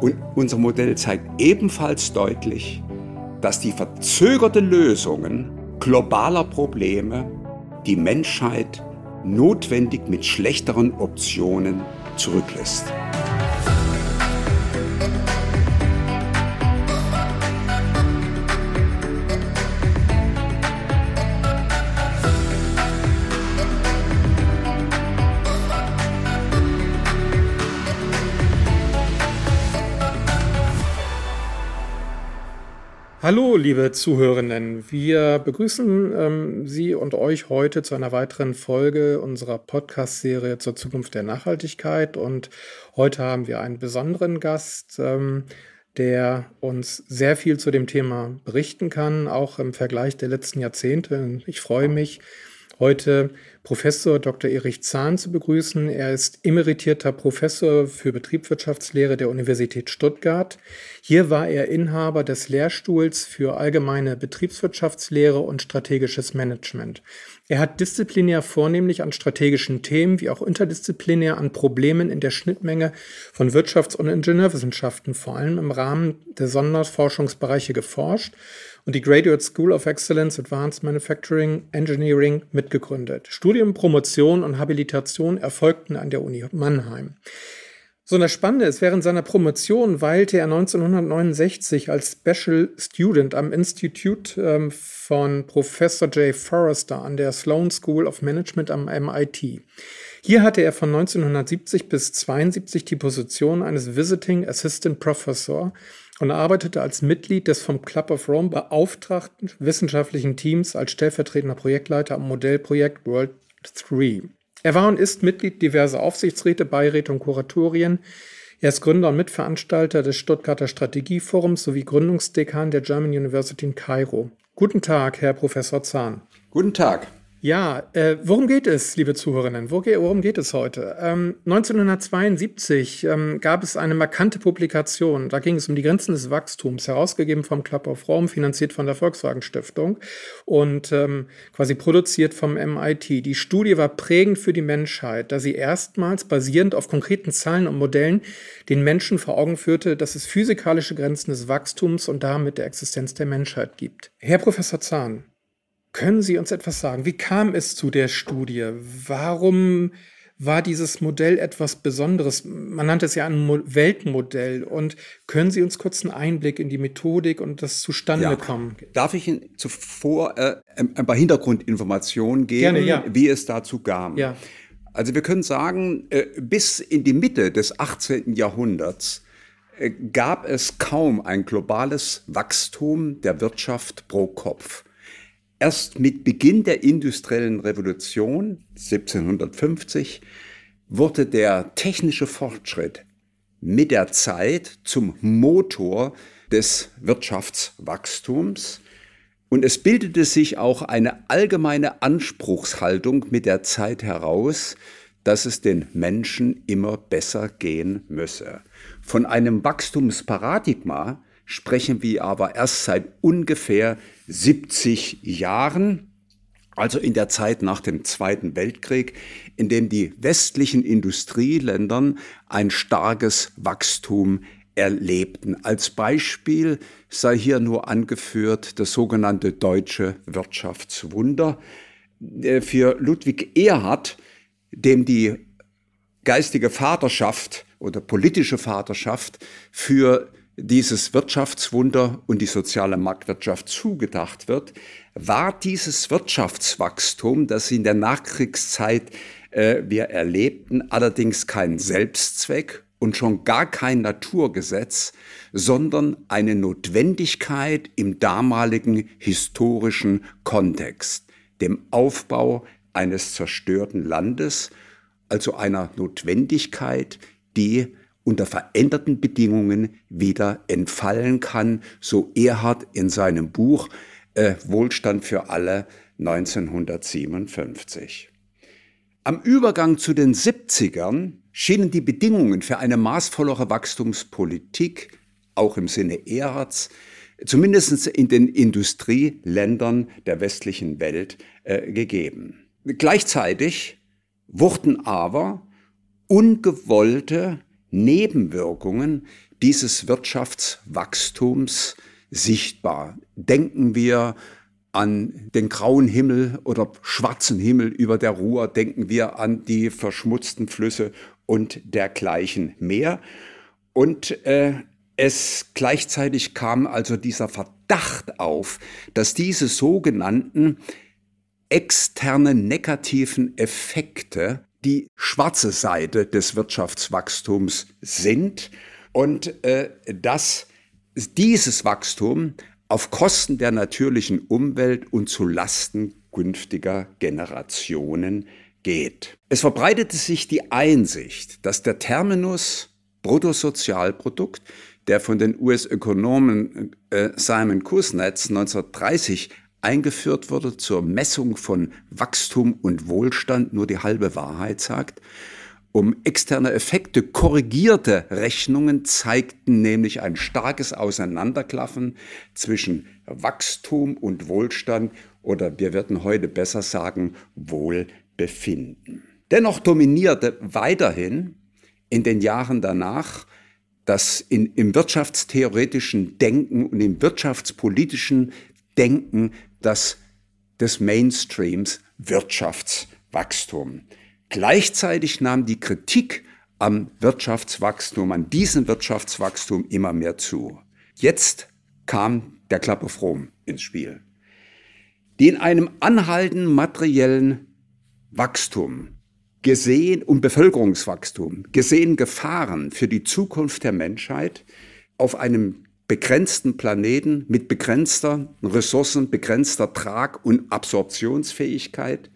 Und unser Modell zeigt ebenfalls deutlich, dass die verzögerte Lösungen globaler Probleme die Menschheit notwendig mit schlechteren Optionen zurücklässt. Hallo, liebe Zuhörenden. Wir begrüßen ähm, Sie und euch heute zu einer weiteren Folge unserer Podcast-Serie zur Zukunft der Nachhaltigkeit. Und heute haben wir einen besonderen Gast, ähm, der uns sehr viel zu dem Thema berichten kann, auch im Vergleich der letzten Jahrzehnte. Ich freue mich, heute Professor Dr. Erich Zahn zu begrüßen. Er ist emeritierter Professor für Betriebswirtschaftslehre der Universität Stuttgart. Hier war er Inhaber des Lehrstuhls für allgemeine Betriebswirtschaftslehre und strategisches Management. Er hat disziplinär vornehmlich an strategischen Themen wie auch interdisziplinär an Problemen in der Schnittmenge von Wirtschafts- und Ingenieurwissenschaften, vor allem im Rahmen der Sonderforschungsbereiche geforscht und die Graduate School of Excellence Advanced Manufacturing Engineering mitgegründet. Studium, Promotion und Habilitation erfolgten an der Uni Mannheim. So das Spannende ist, während seiner Promotion weilte er 1969 als Special Student am Institut ähm, von Professor Jay Forrester an der Sloan School of Management am MIT. Hier hatte er von 1970 bis 1972 die Position eines Visiting Assistant Professor und arbeitete als Mitglied des vom Club of Rome beauftragten wissenschaftlichen Teams als stellvertretender Projektleiter am Modellprojekt World 3. Er war und ist Mitglied diverser Aufsichtsräte, Beiräte und Kuratorien. Er ist Gründer und Mitveranstalter des Stuttgarter Strategieforums sowie Gründungsdekan der German University in Kairo. Guten Tag, Herr Professor Zahn. Guten Tag. Ja, äh, worum geht es, liebe Zuhörerinnen? Worum geht es heute? Ähm, 1972 ähm, gab es eine markante Publikation. Da ging es um die Grenzen des Wachstums, herausgegeben vom Club of Rome, finanziert von der Volkswagen Stiftung und ähm, quasi produziert vom MIT. Die Studie war prägend für die Menschheit, da sie erstmals basierend auf konkreten Zahlen und Modellen den Menschen vor Augen führte, dass es physikalische Grenzen des Wachstums und damit der Existenz der Menschheit gibt. Herr Professor Zahn, können Sie uns etwas sagen? Wie kam es zu der Studie? Warum war dieses Modell etwas Besonderes? Man nannte es ja ein Weltmodell. Und können Sie uns kurz einen Einblick in die Methodik und das Zustandekommen? Ja. Darf ich Ihnen zuvor äh, ein paar Hintergrundinformationen geben, Gerne, ja. wie es dazu kam? Ja. Also wir können sagen, äh, bis in die Mitte des 18. Jahrhunderts äh, gab es kaum ein globales Wachstum der Wirtschaft pro Kopf. Erst mit Beginn der industriellen Revolution 1750 wurde der technische Fortschritt mit der Zeit zum Motor des Wirtschaftswachstums und es bildete sich auch eine allgemeine Anspruchshaltung mit der Zeit heraus, dass es den Menschen immer besser gehen müsse. Von einem Wachstumsparadigma sprechen wir aber erst seit ungefähr 70 Jahren, also in der Zeit nach dem Zweiten Weltkrieg, in dem die westlichen Industrieländern ein starkes Wachstum erlebten. Als Beispiel sei hier nur angeführt das sogenannte deutsche Wirtschaftswunder. Äh, für Ludwig Erhard, dem die geistige Vaterschaft oder politische Vaterschaft für dieses Wirtschaftswunder und die soziale Marktwirtschaft zugedacht wird, war dieses Wirtschaftswachstum, das in der Nachkriegszeit äh, wir erlebten, allerdings kein Selbstzweck und schon gar kein Naturgesetz, sondern eine Notwendigkeit im damaligen historischen Kontext, dem Aufbau eines zerstörten Landes, also einer Notwendigkeit, die unter veränderten Bedingungen wieder entfallen kann, so Erhard in seinem Buch äh, Wohlstand für alle 1957. Am Übergang zu den 70ern schienen die Bedingungen für eine maßvollere Wachstumspolitik, auch im Sinne Erhards, zumindest in den Industrieländern der westlichen Welt äh, gegeben. Gleichzeitig wurden aber ungewollte Nebenwirkungen dieses Wirtschaftswachstums sichtbar. Denken wir an den grauen Himmel oder schwarzen Himmel über der Ruhr, denken wir an die verschmutzten Flüsse und dergleichen mehr. Und äh, es gleichzeitig kam also dieser Verdacht auf, dass diese sogenannten externen negativen Effekte die schwarze Seite des Wirtschaftswachstums sind und äh, dass dieses Wachstum auf Kosten der natürlichen Umwelt und zu Lasten künftiger Generationen geht. Es verbreitete sich die Einsicht, dass der Terminus Bruttosozialprodukt, der von den US-Ökonomen äh, Simon Kuznets 1930 eingeführt wurde zur Messung von Wachstum und Wohlstand, nur die halbe Wahrheit sagt, um externe Effekte korrigierte Rechnungen zeigten nämlich ein starkes Auseinanderklaffen zwischen Wachstum und Wohlstand oder wir würden heute besser sagen Wohlbefinden. Dennoch dominierte weiterhin in den Jahren danach das in, im wirtschaftstheoretischen Denken und im wirtschaftspolitischen Denken das des Mainstreams Wirtschaftswachstum. Gleichzeitig nahm die Kritik am Wirtschaftswachstum, an diesem Wirtschaftswachstum immer mehr zu. Jetzt kam der of Rome ins Spiel, die in einem anhaltenden materiellen Wachstum gesehen und Bevölkerungswachstum gesehen Gefahren für die Zukunft der Menschheit auf einem begrenzten Planeten mit begrenzter Ressourcen, begrenzter Trag- und Absorptionsfähigkeit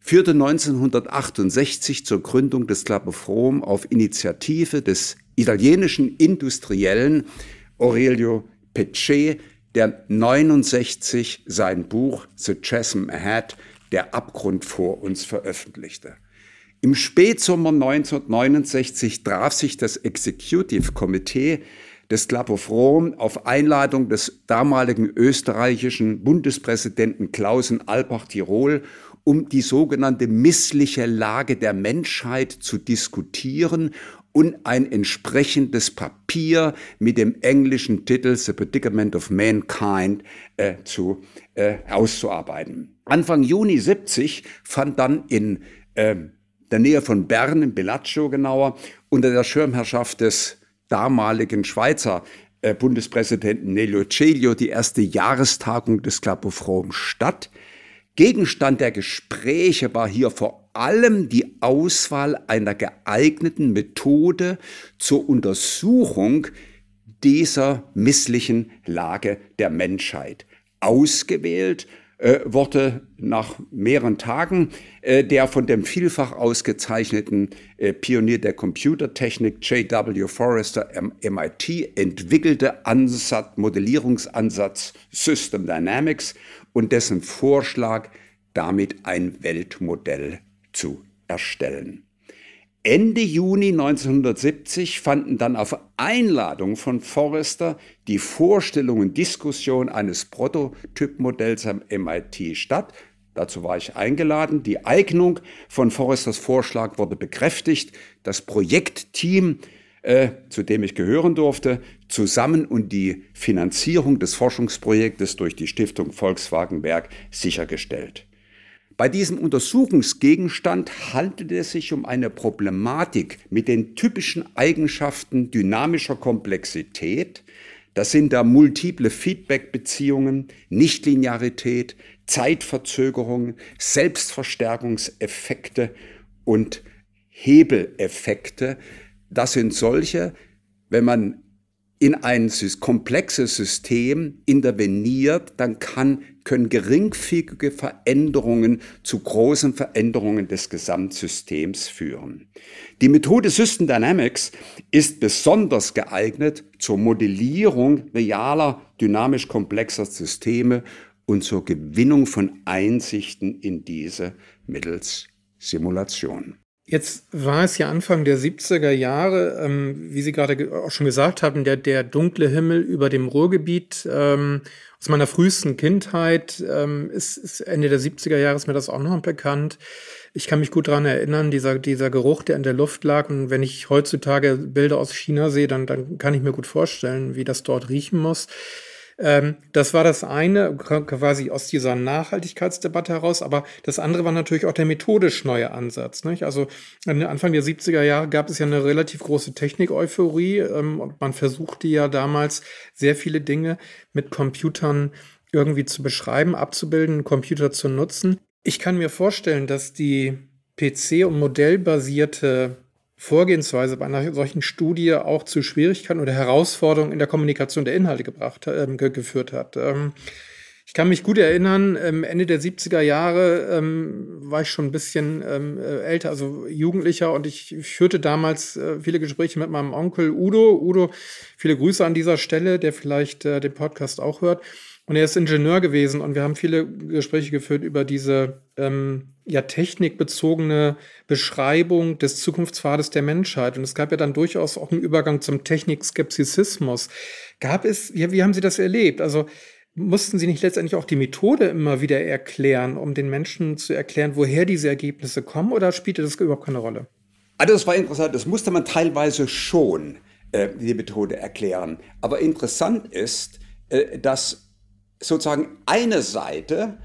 führte 1968 zur Gründung des Club of Rome auf Initiative des italienischen Industriellen Aurelio Pecce, der 69 sein Buch The Chasm Ahead, der Abgrund vor uns veröffentlichte. Im Spätsommer 1969 traf sich das Executive Committee des Club of Rome auf Einladung des damaligen österreichischen Bundespräsidenten Klausen Albach-Tirol um die sogenannte missliche Lage der Menschheit zu diskutieren und ein entsprechendes Papier mit dem englischen Titel The Predicament of Mankind äh, zu äh, auszuarbeiten. Anfang Juni 70 fand dann in äh, der Nähe von Bern, in Bellaccio genauer, unter der Schirmherrschaft des damaligen Schweizer äh, Bundespräsidenten Nelio Celio die erste Jahrestagung des Club of Rome statt. Gegenstand der Gespräche war hier vor allem die Auswahl einer geeigneten Methode zur Untersuchung dieser misslichen Lage der Menschheit. Ausgewählt äh, wurde nach mehreren Tagen äh, der von dem vielfach ausgezeichneten äh, Pionier der Computertechnik J.W. Forrester MIT entwickelte Ansatz, Modellierungsansatz System Dynamics und dessen Vorschlag, damit ein Weltmodell zu erstellen. Ende Juni 1970 fanden dann auf Einladung von Forrester die Vorstellung und Diskussion eines Prototypmodells am MIT statt. Dazu war ich eingeladen. Die Eignung von Forresters Vorschlag wurde bekräftigt. Das Projektteam, äh, zu dem ich gehören durfte, zusammen und die Finanzierung des Forschungsprojektes durch die Stiftung Volkswagen Werk sichergestellt. Bei diesem Untersuchungsgegenstand handelte es sich um eine Problematik mit den typischen Eigenschaften dynamischer Komplexität. Das sind da multiple Feedback-Beziehungen, Nichtlinearität, Zeitverzögerungen, Selbstverstärkungseffekte und Hebeleffekte. Das sind solche, wenn man in ein komplexes System interveniert, dann kann, können geringfügige Veränderungen zu großen Veränderungen des Gesamtsystems führen. Die Methode System Dynamics ist besonders geeignet zur Modellierung realer, dynamisch komplexer Systeme und zur Gewinnung von Einsichten in diese mittels Simulation. Jetzt war es ja Anfang der 70er Jahre, ähm, wie Sie gerade auch schon gesagt haben, der, der dunkle Himmel über dem Ruhrgebiet. Ähm, aus meiner frühesten Kindheit ähm, ist, ist Ende der 70er Jahre ist mir das auch noch bekannt. Ich kann mich gut daran erinnern, dieser, dieser Geruch, der in der Luft lag. Und wenn ich heutzutage Bilder aus China sehe, dann, dann kann ich mir gut vorstellen, wie das dort riechen muss. Ähm, das war das eine, quasi aus dieser Nachhaltigkeitsdebatte heraus. Aber das andere war natürlich auch der methodisch neue Ansatz. Nicht? Also Anfang der 70er Jahre gab es ja eine relativ große Technik-Euphorie ähm, und man versuchte ja damals sehr viele Dinge mit Computern irgendwie zu beschreiben, abzubilden, Computer zu nutzen. Ich kann mir vorstellen, dass die PC- und modellbasierte Vorgehensweise bei einer solchen Studie auch zu Schwierigkeiten oder Herausforderungen in der Kommunikation der Inhalte gebracht, äh, geführt hat. Ähm, ich kann mich gut erinnern, ähm, Ende der 70er Jahre ähm, war ich schon ein bisschen ähm, äh, älter, also Jugendlicher, und ich führte damals äh, viele Gespräche mit meinem Onkel Udo. Udo, viele Grüße an dieser Stelle, der vielleicht äh, den Podcast auch hört. Und er ist Ingenieur gewesen und wir haben viele Gespräche geführt über diese ähm, ja technikbezogene Beschreibung des Zukunftspfades der Menschheit. Und es gab ja dann durchaus auch einen Übergang zum Technikskepsizismus. Gab es, ja, wie haben Sie das erlebt? Also mussten Sie nicht letztendlich auch die Methode immer wieder erklären, um den Menschen zu erklären, woher diese Ergebnisse kommen, oder spielte das überhaupt keine Rolle? Also das war interessant, das musste man teilweise schon äh, die Methode erklären. Aber interessant ist, äh, dass sozusagen eine Seite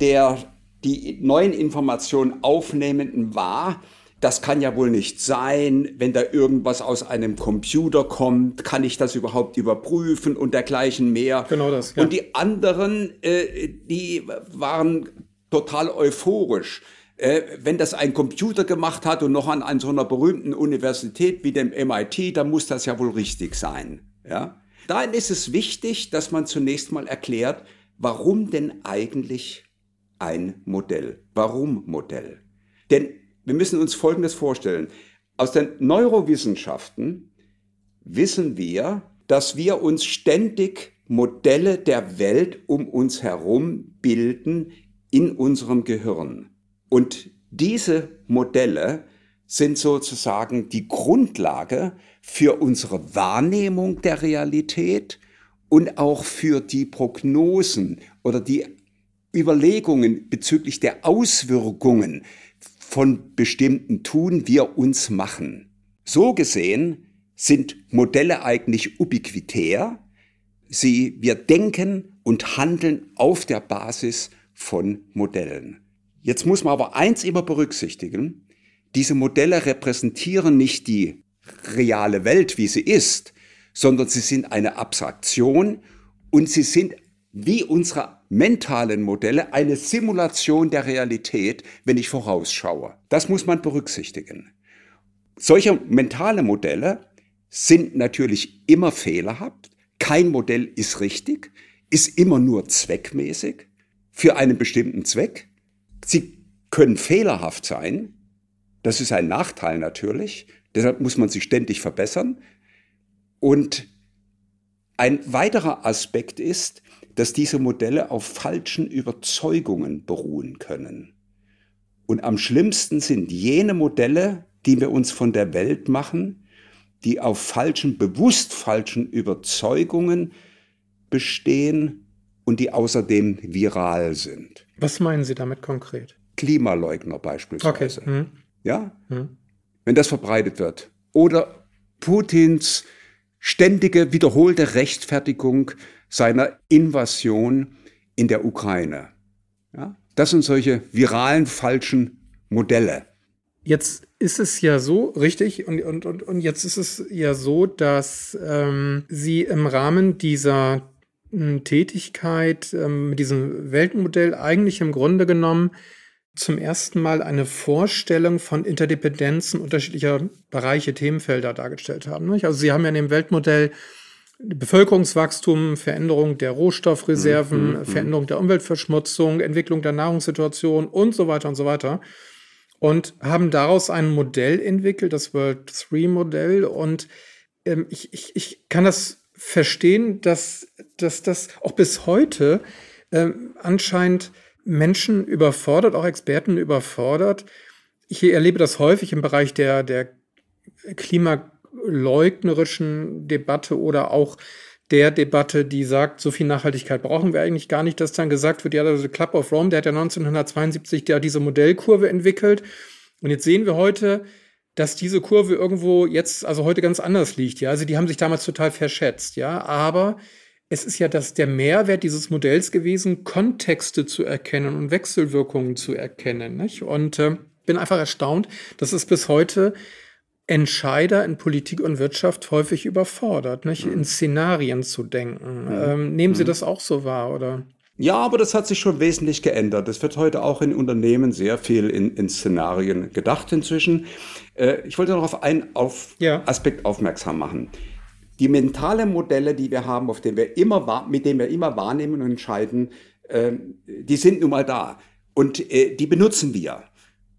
der die neuen Informationen aufnehmenden war, das kann ja wohl nicht sein, wenn da irgendwas aus einem Computer kommt, kann ich das überhaupt überprüfen und dergleichen mehr. Genau das. Ja. Und die anderen, äh, die waren total euphorisch. Äh, wenn das ein Computer gemacht hat und noch an, an so einer berühmten Universität wie dem MIT, dann muss das ja wohl richtig sein. Ja? Dahin ist es wichtig, dass man zunächst mal erklärt, warum denn eigentlich ein Modell? Warum Modell? Denn wir müssen uns Folgendes vorstellen. Aus den Neurowissenschaften wissen wir, dass wir uns ständig Modelle der Welt um uns herum bilden in unserem Gehirn. Und diese Modelle sind sozusagen die Grundlage für unsere Wahrnehmung der Realität und auch für die Prognosen oder die Überlegungen bezüglich der Auswirkungen von bestimmten Tun wir uns machen. So gesehen sind Modelle eigentlich ubiquitär. Sie, wir denken und handeln auf der Basis von Modellen. Jetzt muss man aber eins immer berücksichtigen. Diese Modelle repräsentieren nicht die reale Welt, wie sie ist, sondern sie sind eine Abstraktion und sie sind wie unsere mentalen Modelle eine Simulation der Realität, wenn ich vorausschaue. Das muss man berücksichtigen. Solche mentale Modelle sind natürlich immer fehlerhaft. Kein Modell ist richtig, ist immer nur zweckmäßig für einen bestimmten Zweck. Sie können fehlerhaft sein, das ist ein Nachteil natürlich. Deshalb muss man sich ständig verbessern. Und ein weiterer Aspekt ist, dass diese Modelle auf falschen Überzeugungen beruhen können. Und am schlimmsten sind jene Modelle, die wir uns von der Welt machen, die auf falschen, bewusst falschen Überzeugungen bestehen und die außerdem viral sind. Was meinen Sie damit konkret? Klimaleugner beispielsweise. Okay. Hm. Ja? Hm. Wenn das verbreitet wird. Oder Putins ständige, wiederholte Rechtfertigung seiner Invasion in der Ukraine. Ja? Das sind solche viralen, falschen Modelle. Jetzt ist es ja so, richtig, und, und, und, und jetzt ist es ja so, dass ähm, Sie im Rahmen dieser hm, Tätigkeit ähm, mit diesem Weltmodell eigentlich im Grunde genommen zum ersten Mal eine Vorstellung von Interdependenzen unterschiedlicher Bereiche, Themenfelder dargestellt haben. Also Sie haben ja in dem Weltmodell Bevölkerungswachstum, Veränderung der Rohstoffreserven, mhm, mhm, Veränderung der Umweltverschmutzung, Entwicklung der Nahrungssituation und so weiter und so weiter. Und haben daraus ein Modell entwickelt, das World 3 Modell. Und ähm, ich, ich, ich kann das verstehen, dass, dass das auch bis heute ähm, anscheinend Menschen überfordert, auch Experten überfordert, ich erlebe das häufig im Bereich der, der klimaleugnerischen Debatte oder auch der Debatte, die sagt, so viel Nachhaltigkeit brauchen wir eigentlich gar nicht, dass dann gesagt wird, ja, also Club of Rome, der hat ja 1972 ja diese Modellkurve entwickelt. Und jetzt sehen wir heute, dass diese Kurve irgendwo jetzt, also heute ganz anders liegt. Ja, also die haben sich damals total verschätzt. Ja, aber es ist ja das, der Mehrwert dieses Modells gewesen, Kontexte zu erkennen und Wechselwirkungen zu erkennen. Nicht? Und äh, bin einfach erstaunt, dass es bis heute Entscheider in Politik und Wirtschaft häufig überfordert, nicht? in Szenarien zu denken. Mhm. Ähm, nehmen Sie mhm. das auch so wahr, oder? Ja, aber das hat sich schon wesentlich geändert. Es wird heute auch in Unternehmen sehr viel in, in Szenarien gedacht inzwischen. Äh, ich wollte noch auf einen auf ja. Aspekt aufmerksam machen. Die mentale Modelle, die wir haben, auf denen wir immer, mit denen wir immer wahrnehmen und entscheiden, äh, die sind nun mal da. Und äh, die benutzen wir.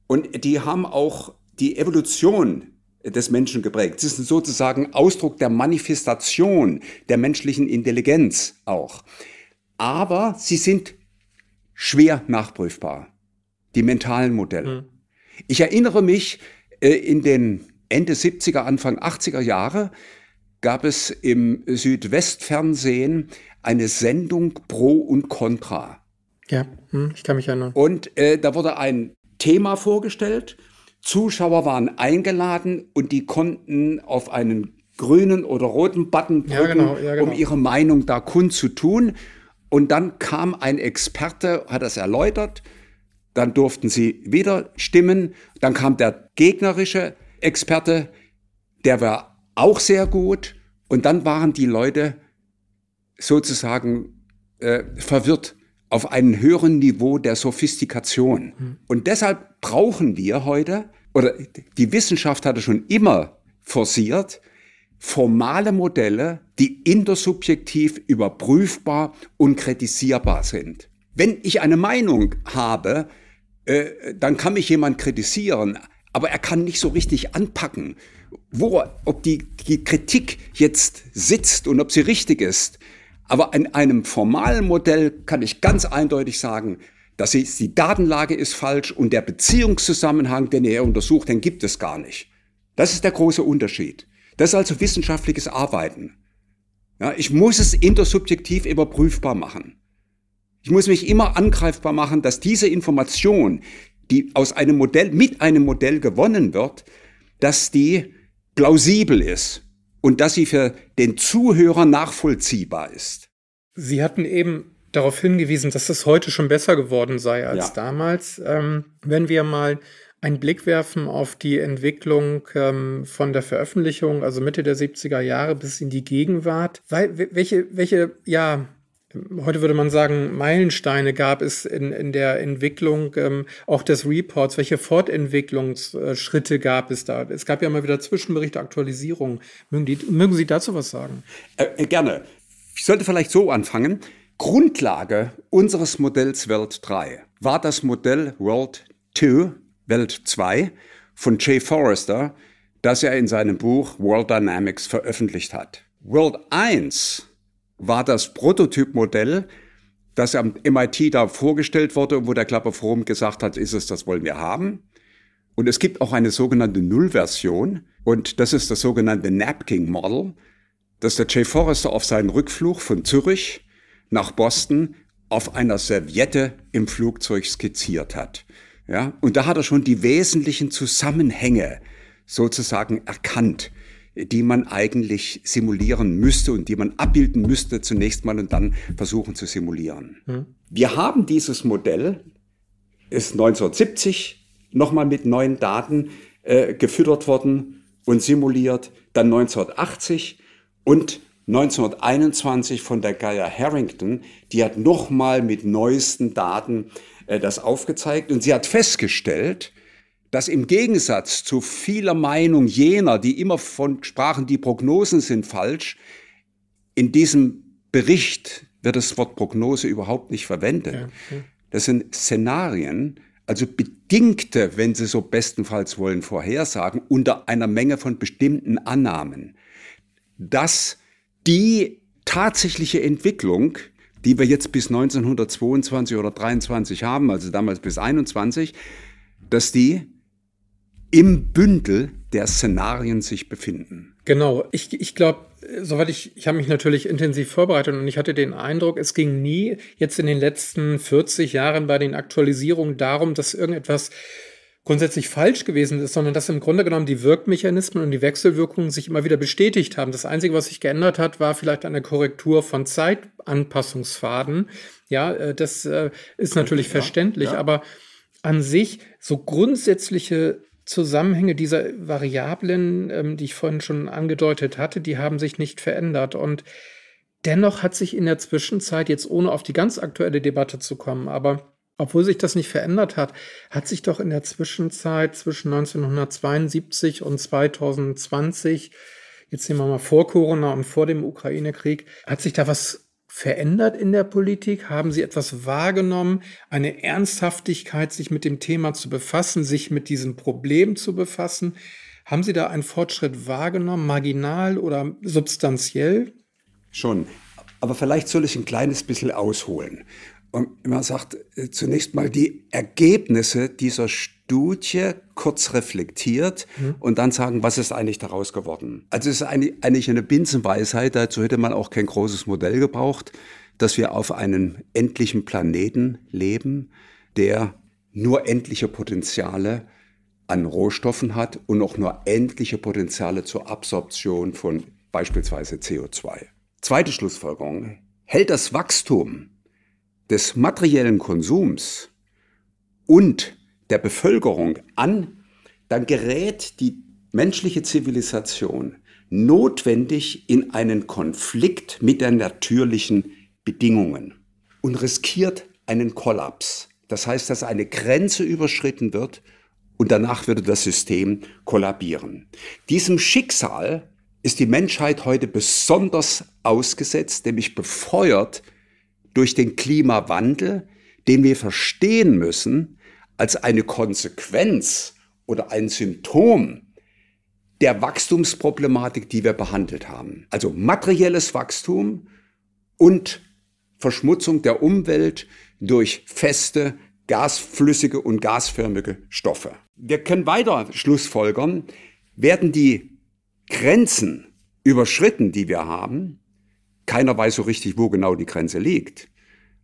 Und die haben auch die Evolution des Menschen geprägt. Sie sind sozusagen Ausdruck der Manifestation der menschlichen Intelligenz auch. Aber sie sind schwer nachprüfbar, die mentalen Modelle. Mhm. Ich erinnere mich, äh, in den Ende 70er, Anfang 80er Jahre gab es im Südwestfernsehen eine Sendung Pro und Contra. Ja, hm, ich kann mich erinnern. Und äh, da wurde ein Thema vorgestellt Zuschauer waren eingeladen und die konnten auf einen grünen oder roten Button drücken, ja, genau, ja, genau. um ihre Meinung da kundzutun. Und dann kam ein Experte, hat das erläutert. Dann durften sie wieder stimmen. Dann kam der gegnerische Experte, der war auch sehr gut. Und dann waren die Leute sozusagen äh, verwirrt auf einem höheren Niveau der Sophistikation. Mhm. Und deshalb brauchen wir heute, oder die Wissenschaft hatte schon immer forciert, formale Modelle, die intersubjektiv überprüfbar und kritisierbar sind. Wenn ich eine Meinung habe, äh, dann kann mich jemand kritisieren, aber er kann nicht so richtig anpacken, wo, ob die, die Kritik jetzt sitzt und ob sie richtig ist. Aber in einem formalen Modell kann ich ganz eindeutig sagen, dass ist, die Datenlage ist falsch und der Beziehungszusammenhang, den er untersucht, den gibt es gar nicht. Das ist der große Unterschied. Das ist also wissenschaftliches Arbeiten. Ja, ich muss es intersubjektiv überprüfbar machen. Ich muss mich immer angreifbar machen, dass diese Information, die aus einem Modell, mit einem Modell gewonnen wird, dass die plausibel ist und dass sie für den Zuhörer nachvollziehbar ist. Sie hatten eben darauf hingewiesen, dass es heute schon besser geworden sei als ja. damals. Ähm, wenn wir mal einen Blick werfen auf die Entwicklung ähm, von der Veröffentlichung, also Mitte der 70er Jahre bis in die Gegenwart, weil, welche, welche, ja, heute würde man sagen, Meilensteine gab es in, in der Entwicklung ähm, auch des Reports? Welche Fortentwicklungsschritte gab es da? Es gab ja mal wieder Zwischenberichte, Aktualisierungen. Mögen, mögen Sie dazu was sagen? Äh, äh gerne. Ich sollte vielleicht so anfangen. Grundlage unseres Modells Welt 3 war das Modell World 2, Welt 2 von Jay Forrester, das er in seinem Buch World Dynamics veröffentlicht hat. World 1 war das Prototypmodell, das am MIT da vorgestellt wurde, wo der Klapper Forum gesagt hat, ist es, das wollen wir haben. Und es gibt auch eine sogenannte Nullversion und das ist das sogenannte Napkin Model, das der Jay Forrester auf seinen Rückflug von Zürich nach Boston auf einer Serviette im Flugzeug skizziert hat. Ja, und da hat er schon die wesentlichen Zusammenhänge sozusagen erkannt die man eigentlich simulieren müsste und die man abbilden müsste zunächst mal und dann versuchen zu simulieren. Hm. Wir haben dieses Modell, ist 1970 nochmal mit neuen Daten äh, gefüttert worden und simuliert, dann 1980 und 1921 von der Gaia Harrington, die hat nochmal mit neuesten Daten äh, das aufgezeigt und sie hat festgestellt, dass im Gegensatz zu vieler Meinung jener, die immer von sprachen, die Prognosen sind falsch, in diesem Bericht wird das Wort Prognose überhaupt nicht verwendet. Ja, okay. Das sind Szenarien, also bedingte, wenn Sie so bestenfalls wollen, Vorhersagen unter einer Menge von bestimmten Annahmen, dass die tatsächliche Entwicklung, die wir jetzt bis 1922 oder 23 haben, also damals bis 21, dass die im Bündel der Szenarien sich befinden. Genau. Ich, ich glaube, soweit ich, ich habe mich natürlich intensiv vorbereitet und ich hatte den Eindruck, es ging nie jetzt in den letzten 40 Jahren bei den Aktualisierungen darum, dass irgendetwas grundsätzlich falsch gewesen ist, sondern dass im Grunde genommen die Wirkmechanismen und die Wechselwirkungen sich immer wieder bestätigt haben. Das Einzige, was sich geändert hat, war vielleicht eine Korrektur von Zeitanpassungsfaden. Ja, äh, das äh, ist natürlich ja, verständlich, ja. aber an sich so grundsätzliche Zusammenhänge dieser Variablen, ähm, die ich vorhin schon angedeutet hatte, die haben sich nicht verändert. Und dennoch hat sich in der Zwischenzeit, jetzt ohne auf die ganz aktuelle Debatte zu kommen, aber obwohl sich das nicht verändert hat, hat sich doch in der Zwischenzeit zwischen 1972 und 2020, jetzt nehmen wir mal vor Corona und vor dem Ukraine-Krieg, hat sich da was verändert in der Politik? Haben Sie etwas wahrgenommen, eine Ernsthaftigkeit, sich mit dem Thema zu befassen, sich mit diesem Problem zu befassen? Haben Sie da einen Fortschritt wahrgenommen, marginal oder substanziell? Schon. Aber vielleicht soll ich ein kleines bisschen ausholen. Und man sagt äh, zunächst mal die Ergebnisse dieser Studie kurz reflektiert mhm. und dann sagen, was ist eigentlich daraus geworden. Also es ist eigentlich eine Binsenweisheit, dazu hätte man auch kein großes Modell gebraucht, dass wir auf einem endlichen Planeten leben, der nur endliche Potenziale an Rohstoffen hat und auch nur endliche Potenziale zur Absorption von beispielsweise CO2. Zweite Schlussfolgerung. Hält das Wachstum des materiellen Konsums und der Bevölkerung an, dann gerät die menschliche Zivilisation notwendig in einen Konflikt mit den natürlichen Bedingungen und riskiert einen Kollaps. Das heißt, dass eine Grenze überschritten wird und danach würde das System kollabieren. Diesem Schicksal ist die Menschheit heute besonders ausgesetzt, nämlich befeuert durch den Klimawandel, den wir verstehen müssen als eine Konsequenz oder ein Symptom der Wachstumsproblematik, die wir behandelt haben. Also materielles Wachstum und Verschmutzung der Umwelt durch feste, gasflüssige und gasförmige Stoffe. Wir können weiter Schlussfolgern, werden die Grenzen überschritten, die wir haben, keiner weiß so richtig, wo genau die Grenze liegt.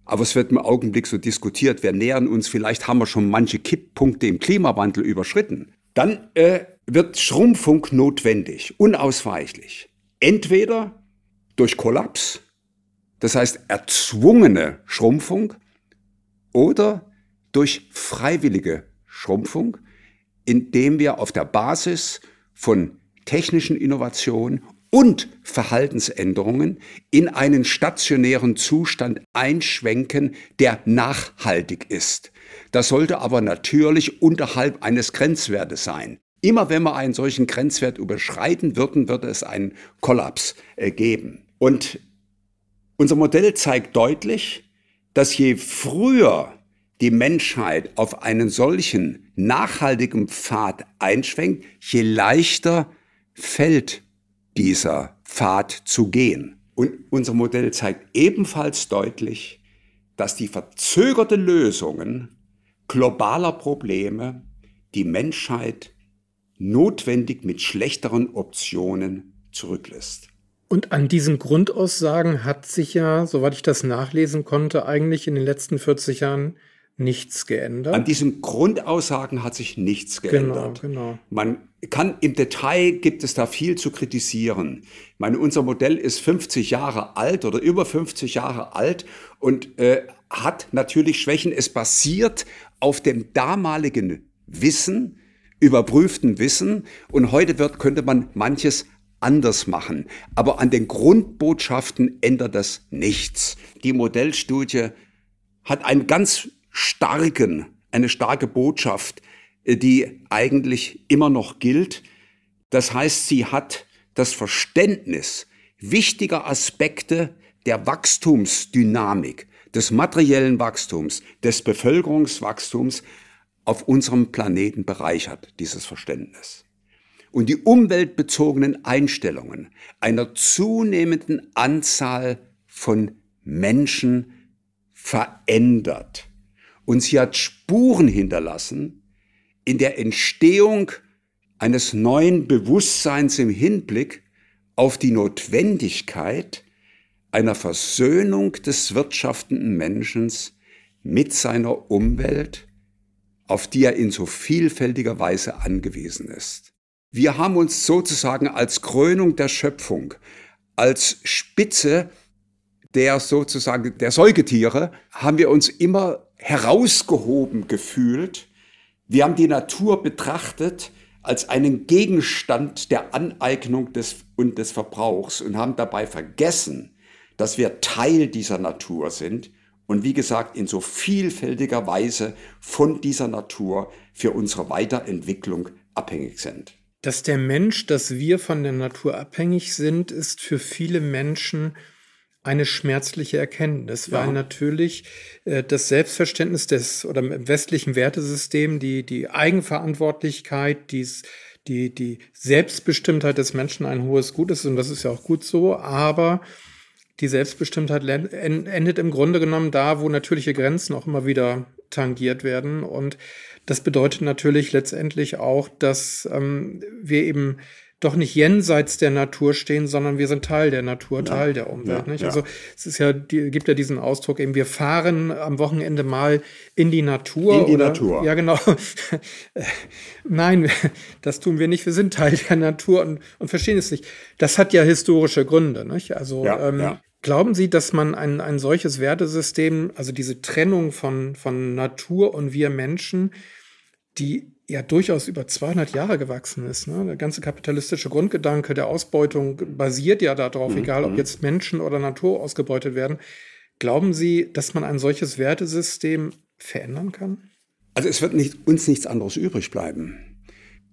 Aber es wird im Augenblick so diskutiert, wir nähern uns, vielleicht haben wir schon manche Kipppunkte im Klimawandel überschritten. Dann äh, wird Schrumpfung notwendig, unausweichlich. Entweder durch Kollaps, das heißt erzwungene Schrumpfung, oder durch freiwillige Schrumpfung, indem wir auf der Basis von technischen Innovationen und Verhaltensänderungen in einen stationären Zustand einschwenken, der nachhaltig ist. Das sollte aber natürlich unterhalb eines Grenzwertes sein. Immer wenn wir einen solchen Grenzwert überschreiten würden, würde es einen Kollaps äh, geben. Und unser Modell zeigt deutlich, dass je früher die Menschheit auf einen solchen nachhaltigen Pfad einschwenkt, je leichter fällt dieser Pfad zu gehen. Und unser Modell zeigt ebenfalls deutlich, dass die verzögerte Lösungen globaler Probleme die Menschheit notwendig mit schlechteren Optionen zurücklässt. Und an diesen Grundaussagen hat sich ja, soweit ich das nachlesen konnte, eigentlich in den letzten 40 Jahren nichts geändert. An diesen Grundaussagen hat sich nichts geändert. Genau, genau. Man kann im Detail gibt es da viel zu kritisieren. Ich meine, unser Modell ist 50 Jahre alt oder über 50 Jahre alt und äh, hat natürlich Schwächen. Es basiert auf dem damaligen Wissen, überprüften Wissen und heute wird, könnte man manches anders machen. Aber an den Grundbotschaften ändert das nichts. Die Modellstudie hat einen ganz starken, eine starke Botschaft, äh, die eigentlich immer noch gilt. Das heißt, sie hat das Verständnis wichtiger Aspekte der Wachstumsdynamik, des materiellen Wachstums, des Bevölkerungswachstums auf unserem Planeten bereichert, dieses Verständnis. Und die umweltbezogenen Einstellungen einer zunehmenden Anzahl von Menschen verändert. Und sie hat Spuren hinterlassen in der Entstehung eines neuen Bewusstseins im Hinblick auf die Notwendigkeit einer Versöhnung des wirtschaftenden Menschen mit seiner Umwelt, auf die er in so vielfältiger Weise angewiesen ist. Wir haben uns sozusagen als Krönung der Schöpfung, als Spitze der sozusagen der Säugetiere, haben wir uns immer herausgehoben gefühlt. Wir haben die Natur betrachtet als einen Gegenstand der Aneignung des, und des Verbrauchs und haben dabei vergessen, dass wir Teil dieser Natur sind und wie gesagt in so vielfältiger Weise von dieser Natur für unsere Weiterentwicklung abhängig sind. Dass der Mensch, dass wir von der Natur abhängig sind, ist für viele Menschen eine schmerzliche Erkenntnis, ja. weil natürlich äh, das Selbstverständnis des oder im westlichen Wertesystem die, die Eigenverantwortlichkeit, dies, die, die Selbstbestimmtheit des Menschen ein hohes Gut ist und das ist ja auch gut so, aber die Selbstbestimmtheit endet im Grunde genommen da, wo natürliche Grenzen auch immer wieder tangiert werden und das bedeutet natürlich letztendlich auch, dass ähm, wir eben doch nicht jenseits der Natur stehen, sondern wir sind Teil der Natur, ja. Teil der Umwelt. Ja, nicht? Also es ist ja, die, gibt ja diesen Ausdruck eben, wir fahren am Wochenende mal in die Natur. In die oder, Natur. Ja, genau. Nein, das tun wir nicht. Wir sind Teil der Natur und, und verstehen es nicht. Das hat ja historische Gründe. Nicht? Also ja, ähm, Glauben Sie, dass man ein, ein solches Wertesystem, also diese Trennung von, von Natur und wir Menschen, die ja durchaus über 200 Jahre gewachsen ist. Ne? Der ganze kapitalistische Grundgedanke der Ausbeutung basiert ja darauf, mhm. egal ob mhm. jetzt Menschen oder Natur ausgebeutet werden. Glauben Sie, dass man ein solches Wertesystem verändern kann? Also es wird nicht, uns nichts anderes übrig bleiben.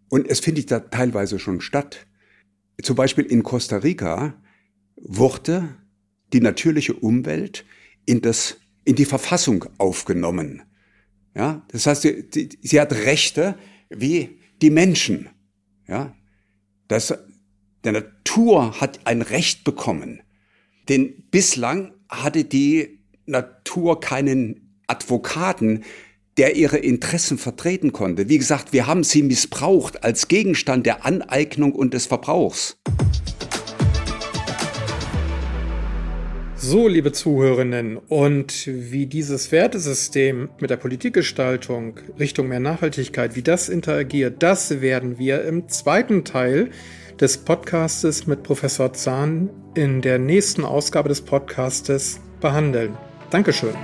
Und es findet da teilweise schon statt. Zum Beispiel in Costa Rica wurde die natürliche Umwelt in, das, in die Verfassung aufgenommen. Ja, das heißt, sie, die, sie hat Rechte wie die Menschen. Ja, das, der Natur hat ein Recht bekommen. Denn bislang hatte die Natur keinen Advokaten, der ihre Interessen vertreten konnte. Wie gesagt, wir haben sie missbraucht als Gegenstand der Aneignung und des Verbrauchs. So, liebe Zuhörerinnen, und wie dieses Wertesystem mit der Politikgestaltung Richtung mehr Nachhaltigkeit, wie das interagiert, das werden wir im zweiten Teil des Podcastes mit Professor Zahn in der nächsten Ausgabe des Podcastes behandeln. Dankeschön.